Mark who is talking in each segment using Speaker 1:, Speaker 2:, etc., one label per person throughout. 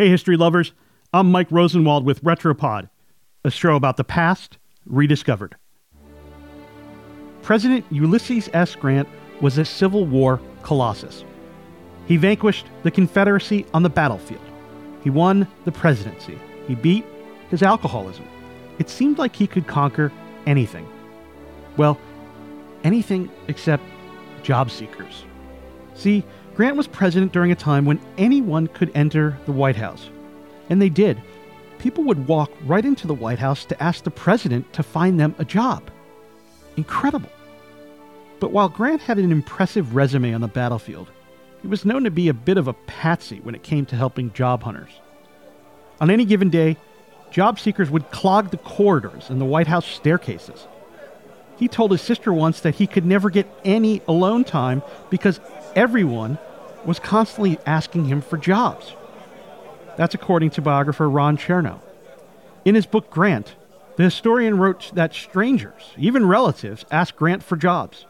Speaker 1: Hey, history lovers. I'm Mike Rosenwald with Retropod, a show about the past rediscovered. President Ulysses S. Grant was a Civil War colossus. He vanquished the Confederacy on the battlefield. He won the presidency. He beat his alcoholism. It seemed like he could conquer anything. Well, anything except job seekers. See, Grant was president during a time when anyone could enter the White House. And they did. People would walk right into the White House to ask the president to find them a job. Incredible. But while Grant had an impressive resume on the battlefield, he was known to be a bit of a patsy when it came to helping job hunters. On any given day, job seekers would clog the corridors and the White House staircases. He told his sister once that he could never get any alone time because everyone was constantly asking him for jobs. That's according to biographer Ron Chernow. In his book Grant, the historian wrote that strangers, even relatives, asked Grant for jobs.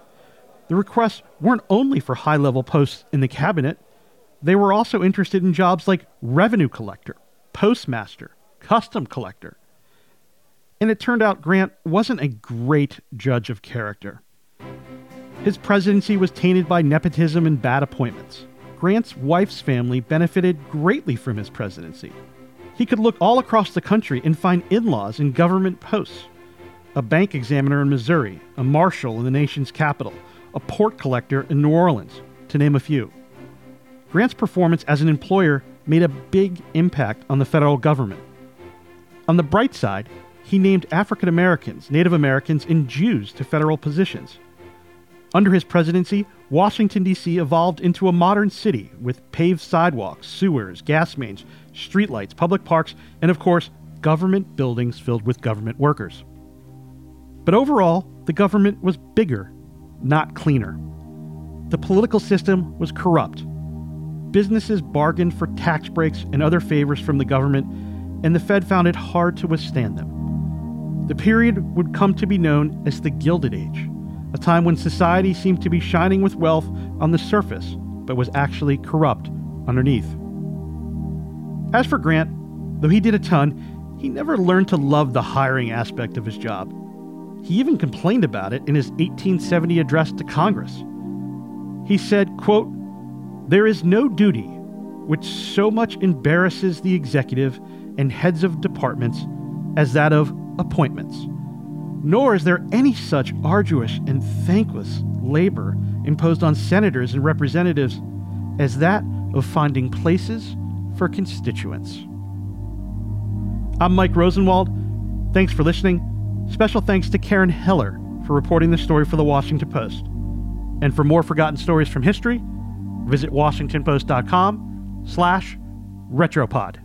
Speaker 1: The requests weren't only for high level posts in the cabinet, they were also interested in jobs like revenue collector, postmaster, custom collector. And it turned out Grant wasn't a great judge of character. His presidency was tainted by nepotism and bad appointments. Grant's wife's family benefited greatly from his presidency. He could look all across the country and find in laws in government posts a bank examiner in Missouri, a marshal in the nation's capital, a port collector in New Orleans, to name a few. Grant's performance as an employer made a big impact on the federal government. On the bright side, he named African Americans, Native Americans, and Jews to federal positions. Under his presidency, Washington, D.C. evolved into a modern city with paved sidewalks, sewers, gas mains, streetlights, public parks, and of course, government buildings filled with government workers. But overall, the government was bigger, not cleaner. The political system was corrupt. Businesses bargained for tax breaks and other favors from the government, and the Fed found it hard to withstand them. The period would come to be known as the Gilded Age, a time when society seemed to be shining with wealth on the surface, but was actually corrupt underneath. As for Grant, though he did a ton, he never learned to love the hiring aspect of his job. He even complained about it in his 1870 address to Congress. He said, quote, There is no duty which so much embarrasses the executive and heads of departments as that of appointments. Nor is there any such arduous and thankless labor imposed on senators and representatives as that of finding places for constituents. I'm Mike Rosenwald. Thanks for listening. Special thanks to Karen Heller for reporting the story for the Washington Post. And for more forgotten stories from history, visit washingtonpost.com slash retropod.